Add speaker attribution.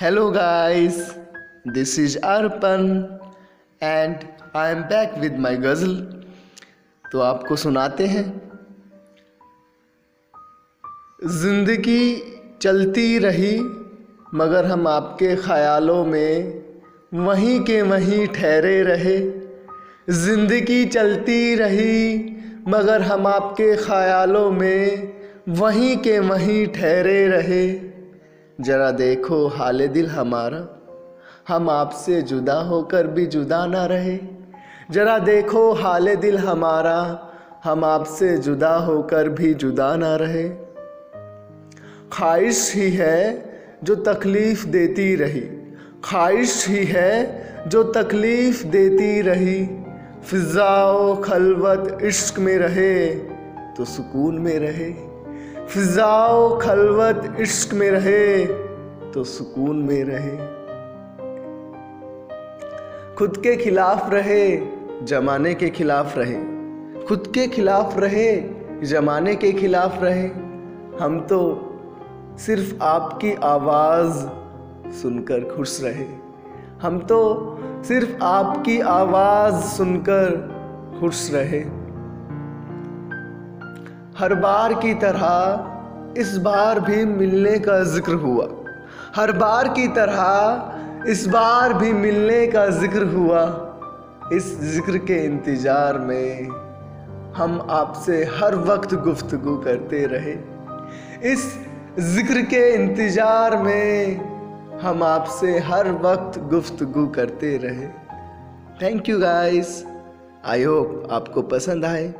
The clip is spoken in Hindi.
Speaker 1: Hello guys, this is Arpan and I am back with my ghazal. तो आपको सुनाते हैं। ज़िंदगी चलती रही मगर हम आपके ख़यालों में वहीं के वहीं ठहरे रहे। ज़िंदगी चलती रही मगर हम आपके ख़यालों में वहीं के वहीं ठहरे रहे। ज़रा देखो हाल दिल हमारा। हम आपसे जुदा होकर भी जुदा ना रहे। ज़रा देखो हाल दिल हमारा। हम आपसे जुदा होकर भी जुदा ना रहे। ख्वाहिश ही है जो तकलीफ़ देती रही। ख्वाहिश ही है जो तकलीफ़ देती रही। फ़िज़ाओ खलवत इश्क में रहे तो सुकून में रहे। फ़िज़ाओ खलवत इश्क में रहे तो सुकून में रहे। खुद के खिलाफ रहे, जमाने के खिलाफ रहे। खुद के खिलाफ रहे, जमाने के खिलाफ रहे। हम तो सिर्फ़ आपकी आवाज़ सुनकर खुश रहे। हम तो सिर्फ़ आपकी आवाज़ सुनकर खुश रहे। हर बार की तरह इस बार भी मिलने का ज़िक्र हुआ। हर बार की तरह इस बार भी मिलने का ज़िक्र हुआ। इस ज़िक्र के इंतज़ार में हम आपसे हर वक्त गुफ्तगु करते रहे। इस ज़िक्र के इंतज़ार में हम आपसे हर वक्त गुफ्तगु करते रहे। Thank you guys I hope आपको पसंद आए।